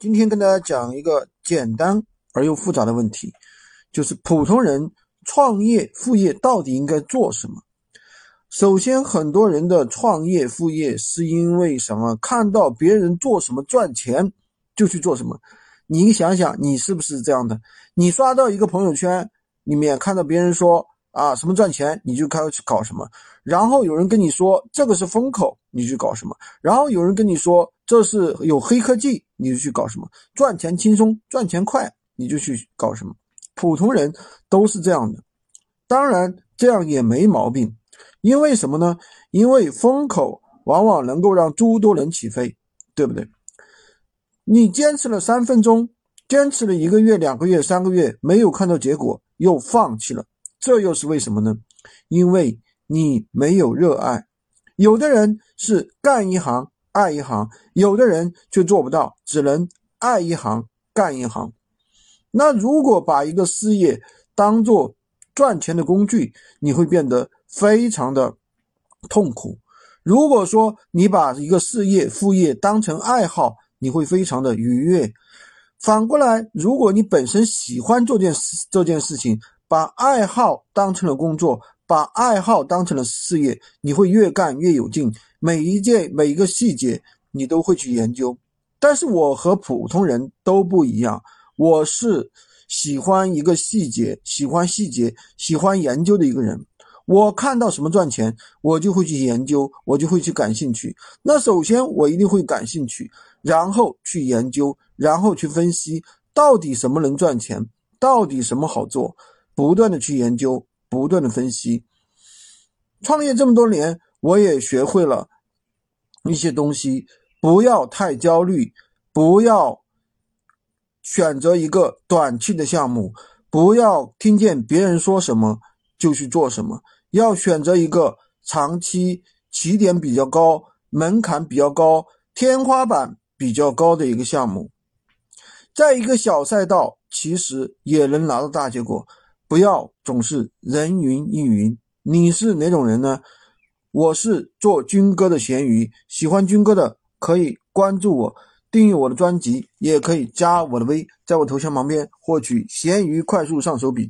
今天跟大家讲一个简单而又复杂的问题，就是普通人创业副业到底应该做什么？首先，很多人的创业副业是因为什么？看到别人做什么赚钱就去做什么。你想想，你是不是这样的？你刷到一个朋友圈里面看到别人说啊什么赚钱，你就开始搞什么。然后有人跟你说这个是风口，你去搞什么？然后有人跟你说。这是有黑科技，你就去搞什么？赚钱轻松，赚钱快，你就去搞什么？普通人都是这样的，当然这样也没毛病，因为什么呢？因为风口往往能够让诸多人起飞，对不对？你坚持了三分钟，坚持了一个月、两个月、三个月，没有看到结果，又放弃了，这又是为什么呢？因为你没有热爱。有的人是干一行。爱一行，有的人却做不到，只能爱一行干一行。那如果把一个事业当做赚钱的工具，你会变得非常的痛苦。如果说你把一个事业副业当成爱好，你会非常的愉悦。反过来，如果你本身喜欢做件事这件事情，把爱好当成了工作。把爱好当成了事业，你会越干越有劲。每一件每一个细节，你都会去研究。但是我和普通人都不一样，我是喜欢一个细节，喜欢细节，喜欢研究的一个人。我看到什么赚钱，我就会去研究，我就会去感兴趣。那首先我一定会感兴趣，然后去研究，然后去分析到底什么能赚钱，到底什么好做，不断的去研究。不断的分析，创业这么多年，我也学会了一些东西。不要太焦虑，不要选择一个短期的项目，不要听见别人说什么就去做什么，要选择一个长期起点比较高、门槛比较高、天花板比较高的一个项目，在一个小赛道，其实也能拿到大结果。不要总是人云亦云。你是哪种人呢？我是做军哥的咸鱼，喜欢军哥的可以关注我，订阅我的专辑，也可以加我的微，在我头像旁边获取咸鱼快速上手笔记。